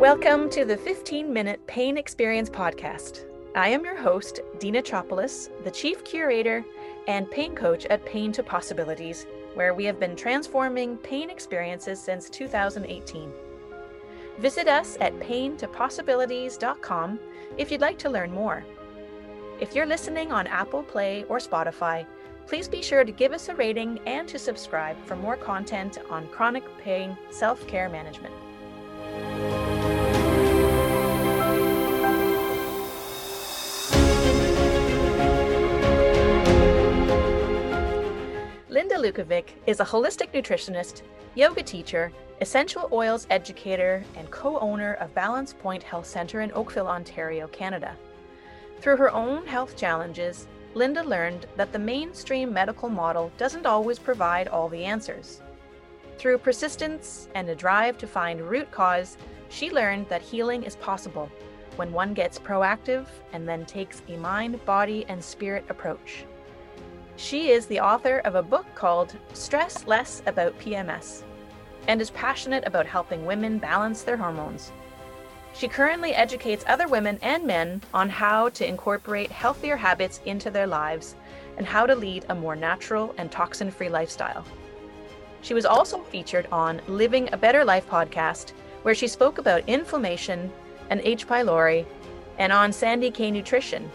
Welcome to the 15 Minute Pain Experience Podcast. I am your host, Dina Chopolis, the Chief Curator and Pain Coach at Pain to Possibilities, where we have been transforming pain experiences since 2018. Visit us at paintopossibilities.com if you'd like to learn more. If you're listening on Apple Play or Spotify, please be sure to give us a rating and to subscribe for more content on chronic pain self care management. Ljucovic is a holistic nutritionist, yoga teacher, essential oils educator, and co owner of Balance Point Health Center in Oakville, Ontario, Canada. Through her own health challenges, Linda learned that the mainstream medical model doesn't always provide all the answers. Through persistence and a drive to find root cause, she learned that healing is possible when one gets proactive and then takes a mind, body, and spirit approach. She is the author of a book called Stress Less About PMS and is passionate about helping women balance their hormones. She currently educates other women and men on how to incorporate healthier habits into their lives and how to lead a more natural and toxin free lifestyle. She was also featured on Living a Better Life podcast, where she spoke about inflammation and H. pylori, and on Sandy K Nutrition,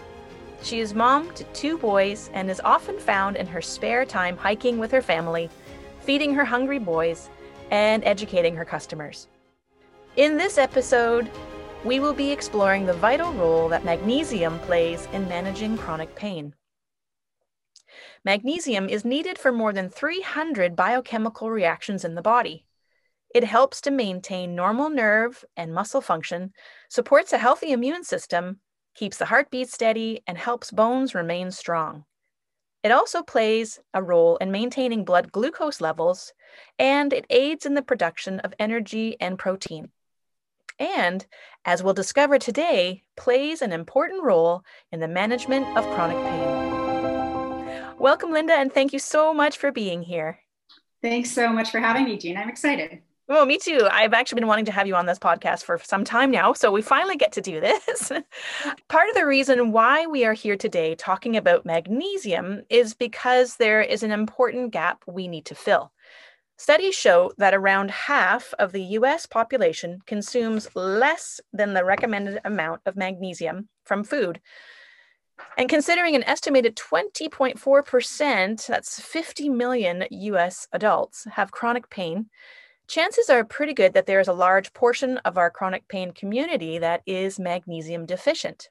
she is mom to two boys and is often found in her spare time hiking with her family, feeding her hungry boys, and educating her customers. In this episode, we will be exploring the vital role that magnesium plays in managing chronic pain. Magnesium is needed for more than 300 biochemical reactions in the body. It helps to maintain normal nerve and muscle function, supports a healthy immune system, keeps the heartbeat steady, and helps bones remain strong. It also plays a role in maintaining blood glucose levels, and it aids in the production of energy and protein. And, as we'll discover today, plays an important role in the management of chronic pain. Welcome, Linda, and thank you so much for being here. Thanks so much for having me, Jean. I'm excited. Well, me too. I've actually been wanting to have you on this podcast for some time now. So we finally get to do this. Part of the reason why we are here today talking about magnesium is because there is an important gap we need to fill. Studies show that around half of the US population consumes less than the recommended amount of magnesium from food. And considering an estimated 20.4%, that's 50 million US adults, have chronic pain, chances are pretty good that there is a large portion of our chronic pain community that is magnesium deficient.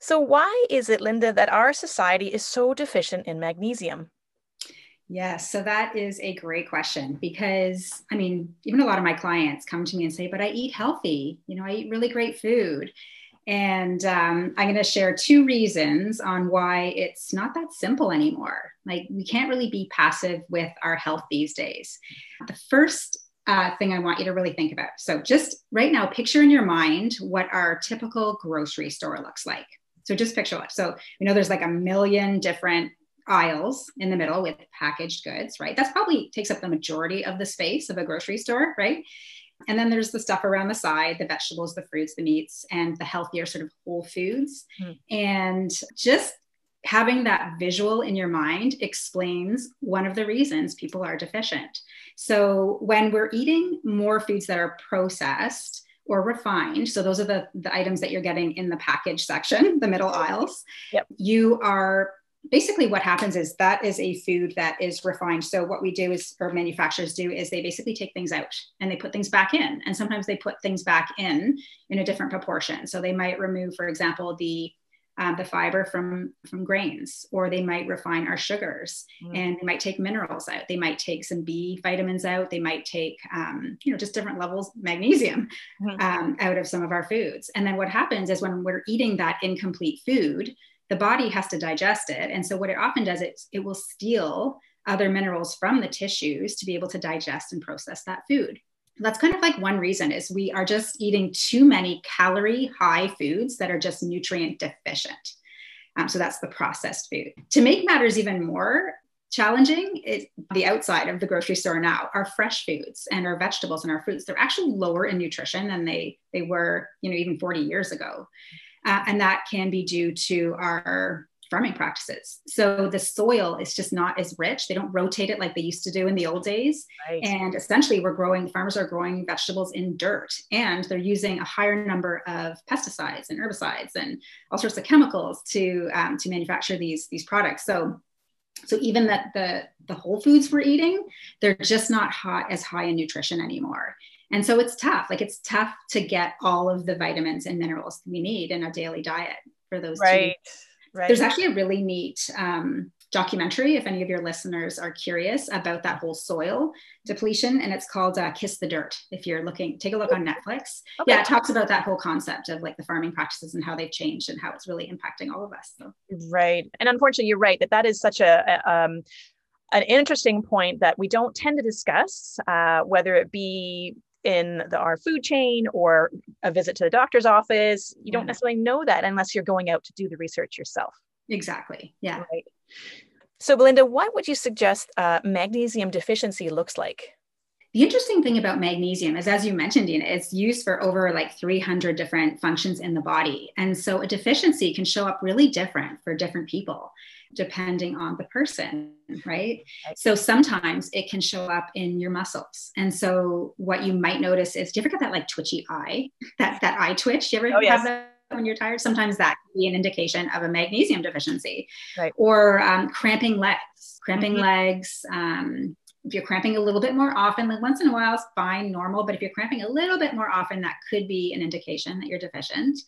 So, why is it, Linda, that our society is so deficient in magnesium? Yes, so that is a great question because I mean, even a lot of my clients come to me and say, But I eat healthy, you know, I eat really great food. And um, I'm going to share two reasons on why it's not that simple anymore. Like, we can't really be passive with our health these days. The first uh, thing I want you to really think about. So, just right now, picture in your mind what our typical grocery store looks like. So, just picture it. So, you know, there's like a million different aisles in the middle with packaged goods, right? That's probably takes up the majority of the space of a grocery store, right? And then there's the stuff around the side, the vegetables, the fruits, the meats, and the healthier sort of whole foods. Mm. And just having that visual in your mind explains one of the reasons people are deficient. So when we're eating more foods that are processed, or refined. So those are the, the items that you're getting in the package section, the middle aisles. Yep. You are basically what happens is that is a food that is refined. So what we do is, or manufacturers do, is they basically take things out and they put things back in. And sometimes they put things back in in a different proportion. So they might remove, for example, the um, the fiber from from grains or they might refine our sugars mm. and they might take minerals out. They might take some b vitamins out. They might take um, you know just different levels magnesium mm. um, out of some of our foods. And then what happens is when we're eating that incomplete food the body has to digest it. And so what it often does is it will steal other minerals from the tissues to be able to digest and process that food that's kind of like one reason is we are just eating too many calorie high foods that are just nutrient deficient. Um, so that's the processed food. To make matters even more challenging is the outside of the grocery store now our fresh foods and our vegetables and our fruits. They're actually lower in nutrition than they they were you know even 40 years ago. Uh, and that can be due to our farming practices. So the soil is just not as rich. They don't rotate it like they used to do in the old days. Right. and essentially we're growing farmers are growing vegetables in dirt and they're using a higher number of pesticides and herbicides and all sorts of chemicals to um, to manufacture these these products. So so even that the the whole foods we're eating they're just not hot as high in nutrition anymore. And so it's tough. Like it's tough to get all of the vitamins and minerals we need in a daily diet for those right. two. Right there's actually a really neat um, documentary if any of your listeners are curious about that whole soil depletion and it's called uh, kiss the dirt if you're looking take a look on netflix okay. yeah it talks about that whole concept of like the farming practices and how they've changed and how it's really impacting all of us so. right and unfortunately you're right that that is such a, a um, an interesting point that we don't tend to discuss uh, whether it be in the, our food chain or a visit to the doctor's office you yeah. don't necessarily know that unless you're going out to do the research yourself exactly yeah right so, Belinda, what would you suggest uh, magnesium deficiency looks like? The interesting thing about magnesium is, as you mentioned, Dina, it's used for over like 300 different functions in the body. And so a deficiency can show up really different for different people, depending on the person, right? So sometimes it can show up in your muscles. And so what you might notice is, do you ever get that like twitchy eye, that, that eye twitch? Do you ever oh, yes. have that? when you're tired, sometimes that can be an indication of a magnesium deficiency. Right. Or um, cramping legs, cramping mm-hmm. legs. Um, if you're cramping a little bit more often, like once in a while is fine, normal. But if you're cramping a little bit more often, that could be an indication that you're deficient.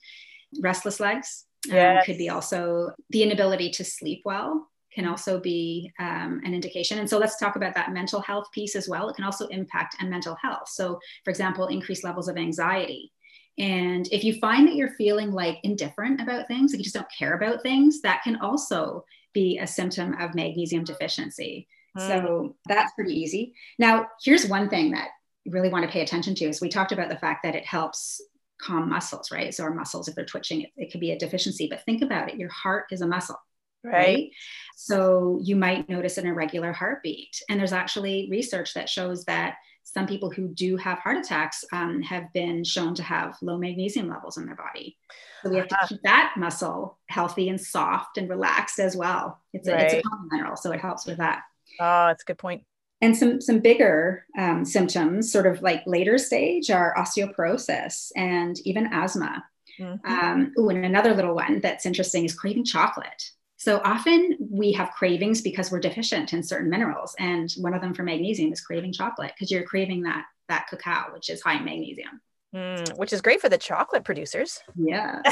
Restless legs yes. um, could be also the inability to sleep well can also be um, an indication. And so let's talk about that mental health piece as well. It can also impact on mental health. So, for example, increased levels of anxiety and if you find that you're feeling like indifferent about things, like you just don't care about things, that can also be a symptom of magnesium deficiency. Mm. So that's pretty easy. Now, here's one thing that you really want to pay attention to is we talked about the fact that it helps calm muscles, right? So our muscles, if they're twitching, it, it could be a deficiency. But think about it, your heart is a muscle. Right. right. So you might notice an irregular heartbeat. And there's actually research that shows that some people who do have heart attacks um, have been shown to have low magnesium levels in their body. So we have to uh-huh. keep that muscle healthy and soft and relaxed as well. It's a, right. it's a mineral, so it helps with that. Oh, that's a good point. And some some bigger um, symptoms, sort of like later stage, are osteoporosis and even asthma. Mm-hmm. Um, ooh, and another little one that's interesting is craving chocolate. So often we have cravings because we're deficient in certain minerals. And one of them for magnesium is craving chocolate because you're craving that, that cacao, which is high in magnesium. Mm, which is great for the chocolate producers. Yeah.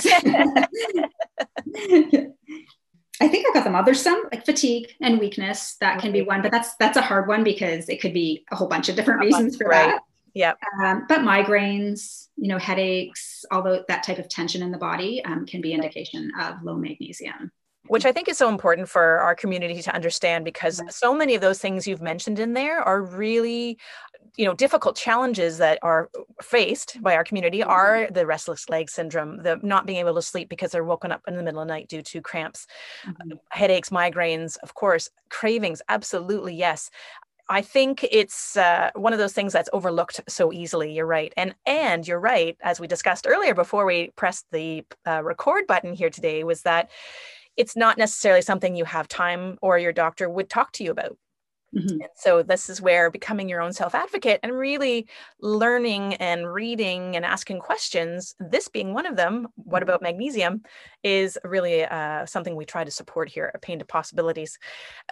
I think I got them all. There's some like fatigue and weakness that can be one, but that's that's a hard one because it could be a whole bunch of different reasons for right. that. Yeah. Um, but migraines, you know, headaches, although that type of tension in the body um, can be indication of low magnesium which I think is so important for our community to understand because so many of those things you've mentioned in there are really you know difficult challenges that are faced by our community mm-hmm. are the restless leg syndrome the not being able to sleep because they're woken up in the middle of the night due to cramps mm-hmm. headaches migraines of course cravings absolutely yes I think it's uh, one of those things that's overlooked so easily. You're right, and and you're right. As we discussed earlier, before we pressed the uh, record button here today, was that it's not necessarily something you have time or your doctor would talk to you about. Mm-hmm. so this is where becoming your own self advocate and really learning and reading and asking questions, this being one of them, what mm-hmm. about magnesium, is really uh, something we try to support here at Pain to Possibilities.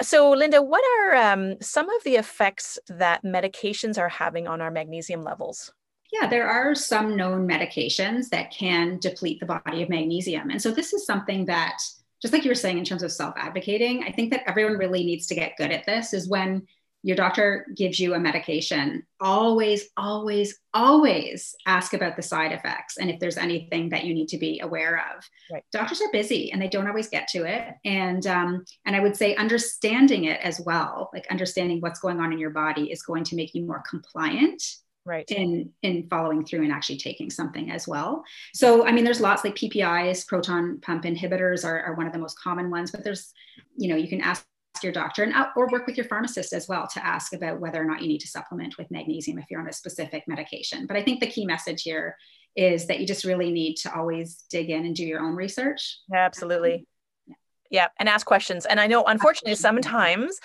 So, Linda, what are um, some of the effects that medications are having on our magnesium levels? Yeah, there are some known medications that can deplete the body of magnesium. And so, this is something that just like you were saying in terms of self advocating, I think that everyone really needs to get good at this is when your doctor gives you a medication, always, always, always ask about the side effects and if there's anything that you need to be aware of. Right. Doctors are busy and they don't always get to it. And um, and I would say understanding it as well, like understanding what's going on in your body is going to make you more compliant right in in following through and actually taking something as well so i mean there's lots like ppis proton pump inhibitors are, are one of the most common ones but there's you know you can ask your doctor and uh, or work with your pharmacist as well to ask about whether or not you need to supplement with magnesium if you're on a specific medication. But I think the key message here is that you just really need to always dig in and do your own research. Yeah, absolutely. Yeah. yeah. And ask questions. And I know, unfortunately, sometimes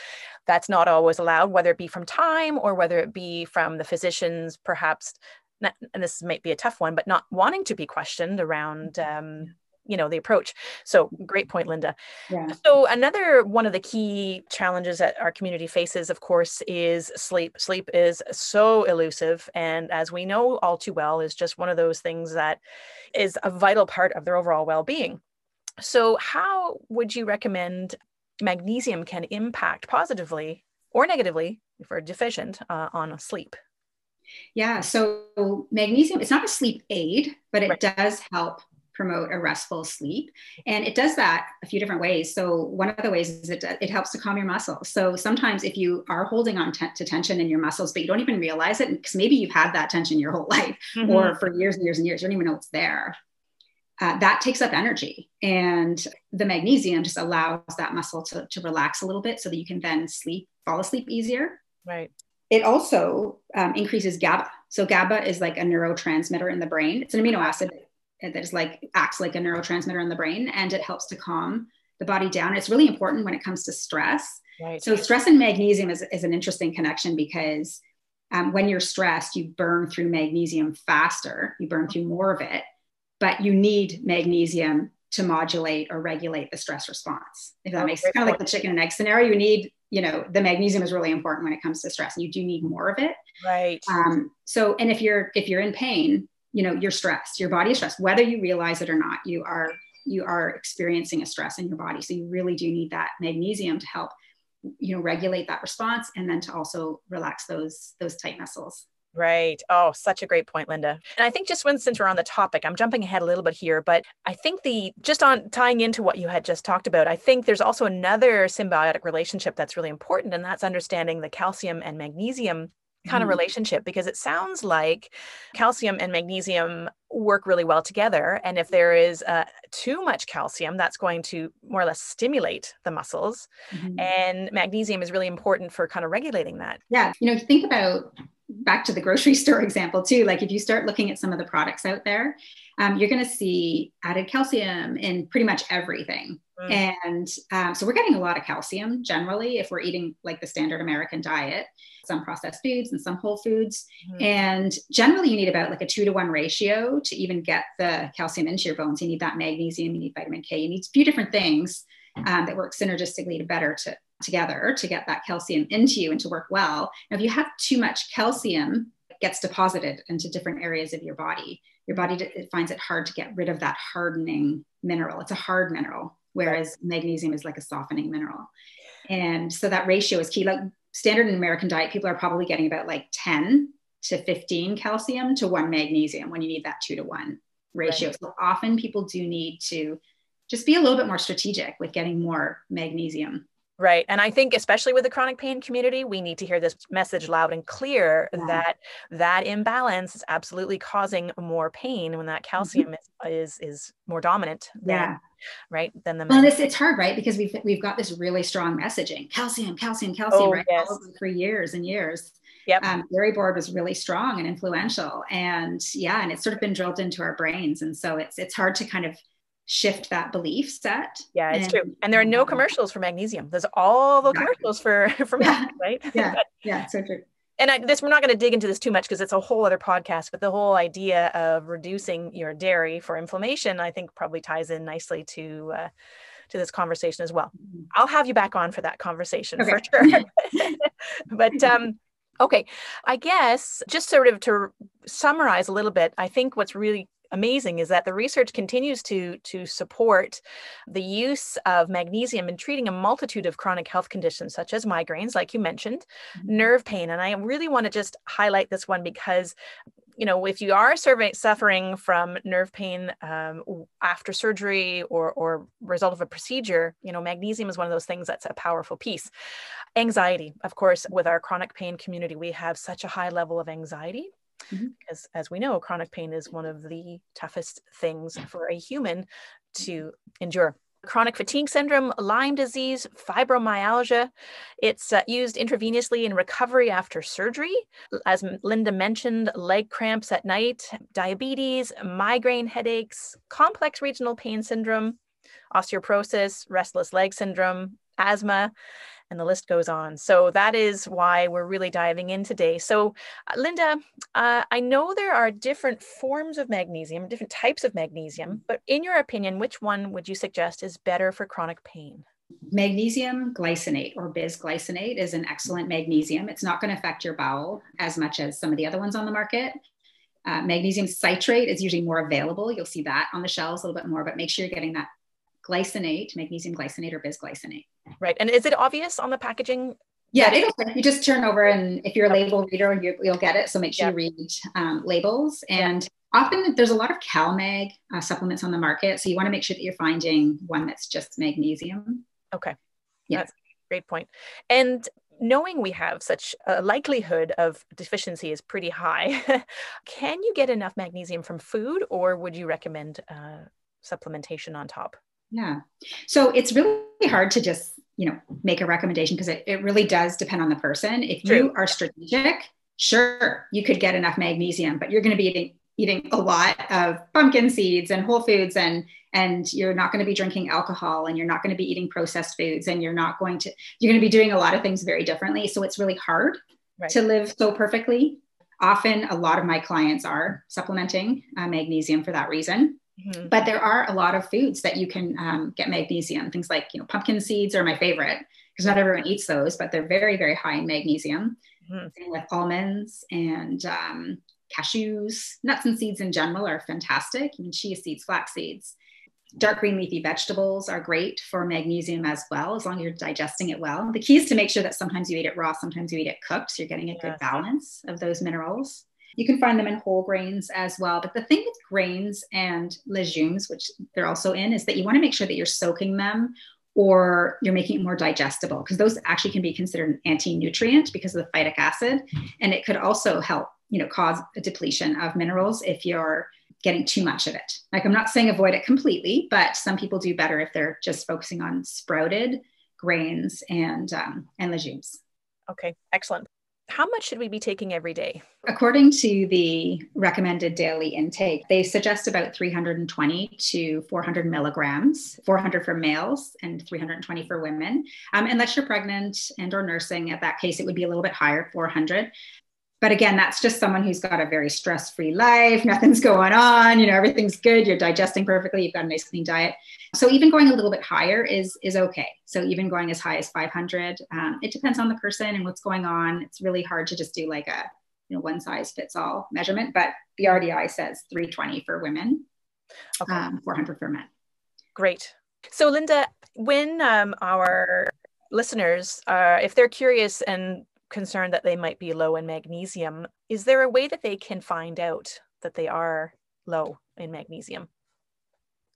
that's not always allowed, whether it be from time or whether it be from the physicians, perhaps. And this might be a tough one, but not wanting to be questioned around um, you know the approach so great point linda yeah. so another one of the key challenges that our community faces of course is sleep sleep is so elusive and as we know all too well is just one of those things that is a vital part of their overall well-being so how would you recommend magnesium can impact positively or negatively if we're deficient uh, on sleep yeah so magnesium it's not a sleep aid but it right. does help promote a restful sleep. And it does that a few different ways. So one of the ways is it, it helps to calm your muscles. So sometimes if you are holding on t- to tension in your muscles, but you don't even realize it, because maybe you've had that tension your whole life mm-hmm. or for years and years and years, you don't even know it's there. Uh, that takes up energy. And the magnesium just allows that muscle to, to relax a little bit so that you can then sleep, fall asleep easier. Right. It also um, increases GABA. So GABA is like a neurotransmitter in the brain. It's an amino acid that is like acts like a neurotransmitter in the brain and it helps to calm the body down. It's really important when it comes to stress. Right. So stress and magnesium is, is an interesting connection because um, when you're stressed, you burn through magnesium faster, you burn through more of it, but you need magnesium to modulate or regulate the stress response. If that oh, makes sense, kind of like the chicken and egg scenario, you need, you know, the magnesium is really important when it comes to stress, and you do need more of it. Right. Um, so, and if you're if you're in pain, you know you're stressed your body is stressed whether you realize it or not you are you are experiencing a stress in your body so you really do need that magnesium to help you know regulate that response and then to also relax those those tight muscles Right. Oh, such a great point, Linda. And I think just when since we're on the topic, I'm jumping ahead a little bit here, but I think the just on tying into what you had just talked about, I think there's also another symbiotic relationship that's really important, and that's understanding the calcium and magnesium kind of mm-hmm. relationship because it sounds like calcium and magnesium work really well together and if there is uh, too much calcium that's going to more or less stimulate the muscles mm-hmm. and magnesium is really important for kind of regulating that yeah you know think about back to the grocery store example too like if you start looking at some of the products out there um, you're going to see added calcium in pretty much everything mm. and um, so we're getting a lot of calcium generally if we're eating like the standard american diet some processed foods and some whole foods mm. and generally you need about like a two to one ratio to even get the calcium into your bones you need that magnesium you need vitamin k you need a few different things um, that work synergistically to better to together to get that calcium into you and to work well. Now, if you have too much calcium, it gets deposited into different areas of your body. Your body it finds it hard to get rid of that hardening mineral. It's a hard mineral, whereas magnesium is like a softening mineral. And so that ratio is key. Like standard in American diet, people are probably getting about like 10 to 15 calcium to one magnesium when you need that two to one ratio. Right. So often people do need to just be a little bit more strategic with getting more magnesium. Right. And I think, especially with the chronic pain community, we need to hear this message loud and clear yeah. that that imbalance is absolutely causing more pain when that mm-hmm. calcium mm-hmm. is, is, more dominant. Than, yeah. Right. Than the well, it's, it's hard, right? Because we've, we've got this really strong messaging calcium, calcium, calcium, oh, right? Yes. For years and years. Yep. Um, Dairy Board was really strong and influential. And yeah, and it's sort of been drilled into our brains. And so it's, it's hard to kind of shift that belief set. Yeah, it's and, true. And there are no commercials for magnesium. There's all the commercials for for yeah. right? Yeah, yeah, so true. And I, this, we're not going to dig into this too much because it's a whole other podcast. But the whole idea of reducing your dairy for inflammation, I think, probably ties in nicely to uh, to this conversation as well. Mm-hmm. I'll have you back on for that conversation okay. for sure. but um, okay, I guess just sort of to summarize a little bit, I think what's really amazing is that the research continues to to support the use of magnesium in treating a multitude of chronic health conditions such as migraines like you mentioned mm-hmm. nerve pain and i really want to just highlight this one because you know, if you are suffering from nerve pain um, after surgery or, or result of a procedure, you know, magnesium is one of those things that's a powerful piece. Anxiety, of course, with our chronic pain community, we have such a high level of anxiety mm-hmm. as we know chronic pain is one of the toughest things for a human to endure chronic fatigue syndrome, Lyme disease, fibromyalgia. It's uh, used intravenously in recovery after surgery. As Linda mentioned, leg cramps at night, diabetes, migraine headaches, complex regional pain syndrome, osteoporosis, restless leg syndrome, asthma, and the list goes on. So that is why we're really diving in today. So, uh, Linda, uh, I know there are different forms of magnesium, different types of magnesium, but in your opinion, which one would you suggest is better for chronic pain? Magnesium glycinate or bisglycinate is an excellent magnesium. It's not going to affect your bowel as much as some of the other ones on the market. Uh, magnesium citrate is usually more available. You'll see that on the shelves a little bit more, but make sure you're getting that glycinate, magnesium glycinate or bisglycinate. Right. And is it obvious on the packaging? Yeah, you just turn over and if you're a label reader, you, will get it. So make sure you read um, labels. And often there's a lot of CalMag uh, supplements on the market. So you want to make sure that you're finding one that's just magnesium. Okay. Yeah. That's great point. And knowing we have such a likelihood of deficiency is pretty high, can you get enough magnesium from food or would you recommend uh, supplementation on top? Yeah. So it's really hard to just, you know, make a recommendation because it, it really does depend on the person. If True. you are strategic, sure, you could get enough magnesium, but you're going to be eating eating a lot of pumpkin seeds and whole foods and and you're not going to be drinking alcohol and you're not going to be eating processed foods and you're not going to you're going to be doing a lot of things very differently so it's really hard right. to live so perfectly often a lot of my clients are supplementing uh, magnesium for that reason Mm-hmm. But there are a lot of foods that you can um, get magnesium. Things like, you know, pumpkin seeds are my favorite because not everyone eats those, but they're very, very high in magnesium. Mm-hmm. Same with almonds and um, cashews. Nuts and seeds in general are fantastic. Even chia seeds, flax seeds. Dark green leafy vegetables are great for magnesium as well, as long as you're digesting it well. The key is to make sure that sometimes you eat it raw, sometimes you eat it cooked. So you're getting a yes. good balance of those minerals. You can find them in whole grains as well. But the thing with grains and legumes, which they're also in, is that you want to make sure that you're soaking them or you're making it more digestible because those actually can be considered an anti-nutrient because of the phytic acid. And it could also help, you know, cause a depletion of minerals if you're getting too much of it. Like I'm not saying avoid it completely, but some people do better if they're just focusing on sprouted grains and um, and legumes. Okay, excellent how much should we be taking every day? According to the recommended daily intake, they suggest about 320 to 400 milligrams, 400 for males and 320 for women. Um, unless you're pregnant and or nursing, at that case, it would be a little bit higher, 400 but again that's just someone who's got a very stress-free life. Nothing's going on. You know everything's good. You're digesting perfectly. You've got a nice clean diet. So even going a little bit higher is is okay. So even going as high as 500 um, it depends on the person and what's going on. It's really hard to just do like a you know one size fits all measurement but the rdi says 320 for women okay. um, 400 for men. Great. So linda when um, our listeners are if they're curious and concerned that they might be low in magnesium, is there a way that they can find out that they are low in magnesium?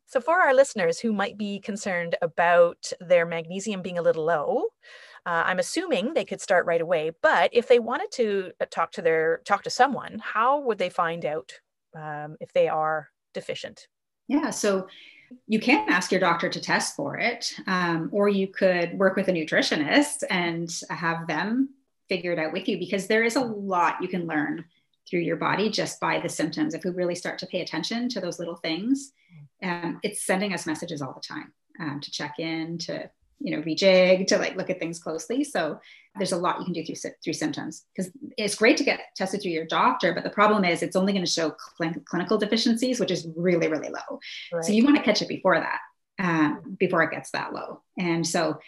So, for our listeners who might be concerned about their magnesium being a little low, uh, I'm assuming they could start right away. But if they wanted to uh, talk to their talk to someone, how would they find out um, if they are deficient? Yeah, so you can ask your doctor to test for it, um, or you could work with a nutritionist and have them figure it out with you because there is a lot you can learn through your body just by the symptoms. If we really start to pay attention to those little things, um, it's sending us messages all the time um, to check in, to you know rejig, to like look at things closely. So there's a lot you can do through through symptoms because it's great to get tested through your doctor, but the problem is it's only going to show cl- clinical deficiencies, which is really really low. Right. So you want to catch it before that, um, before it gets that low. And so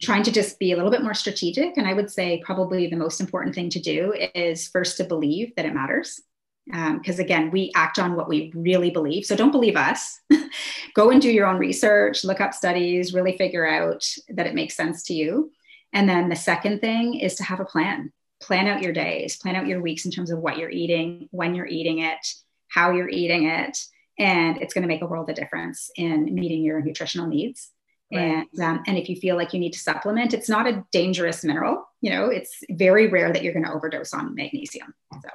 trying to just be a little bit more strategic. And I would say probably the most important thing to do is first to believe that it matters. Because um, again, we act on what we really believe. So don't believe us. Go and do your own research, look up studies, really figure out that it makes sense to you. And then the second thing is to have a plan. Plan out your days, plan out your weeks in terms of what you're eating, when you're eating it, how you're eating it. And it's going to make a world of difference in meeting your nutritional needs. And, um, and if you feel like you need to supplement, it's not a dangerous mineral. You know, it's very rare that you're going to overdose on magnesium. So.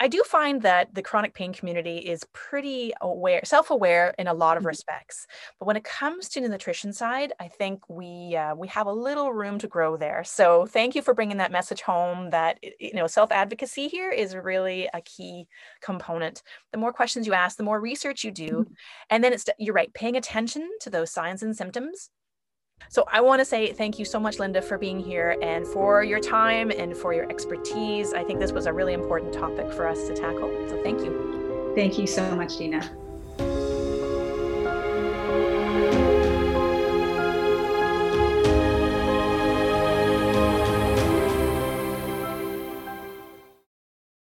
I do find that the chronic pain community is pretty aware, self-aware in a lot of mm-hmm. respects. But when it comes to the nutrition side, I think we uh, we have a little room to grow there. So thank you for bringing that message home. That you know, self-advocacy here is really a key component. The more questions you ask, the more research you do, mm-hmm. and then it's you're right, paying attention to those signs and symptoms so I want to say thank you so much, Linda, for being here and for your time and for your expertise. I think this was a really important topic for us to tackle. So thank you. Thank you so much, Dina.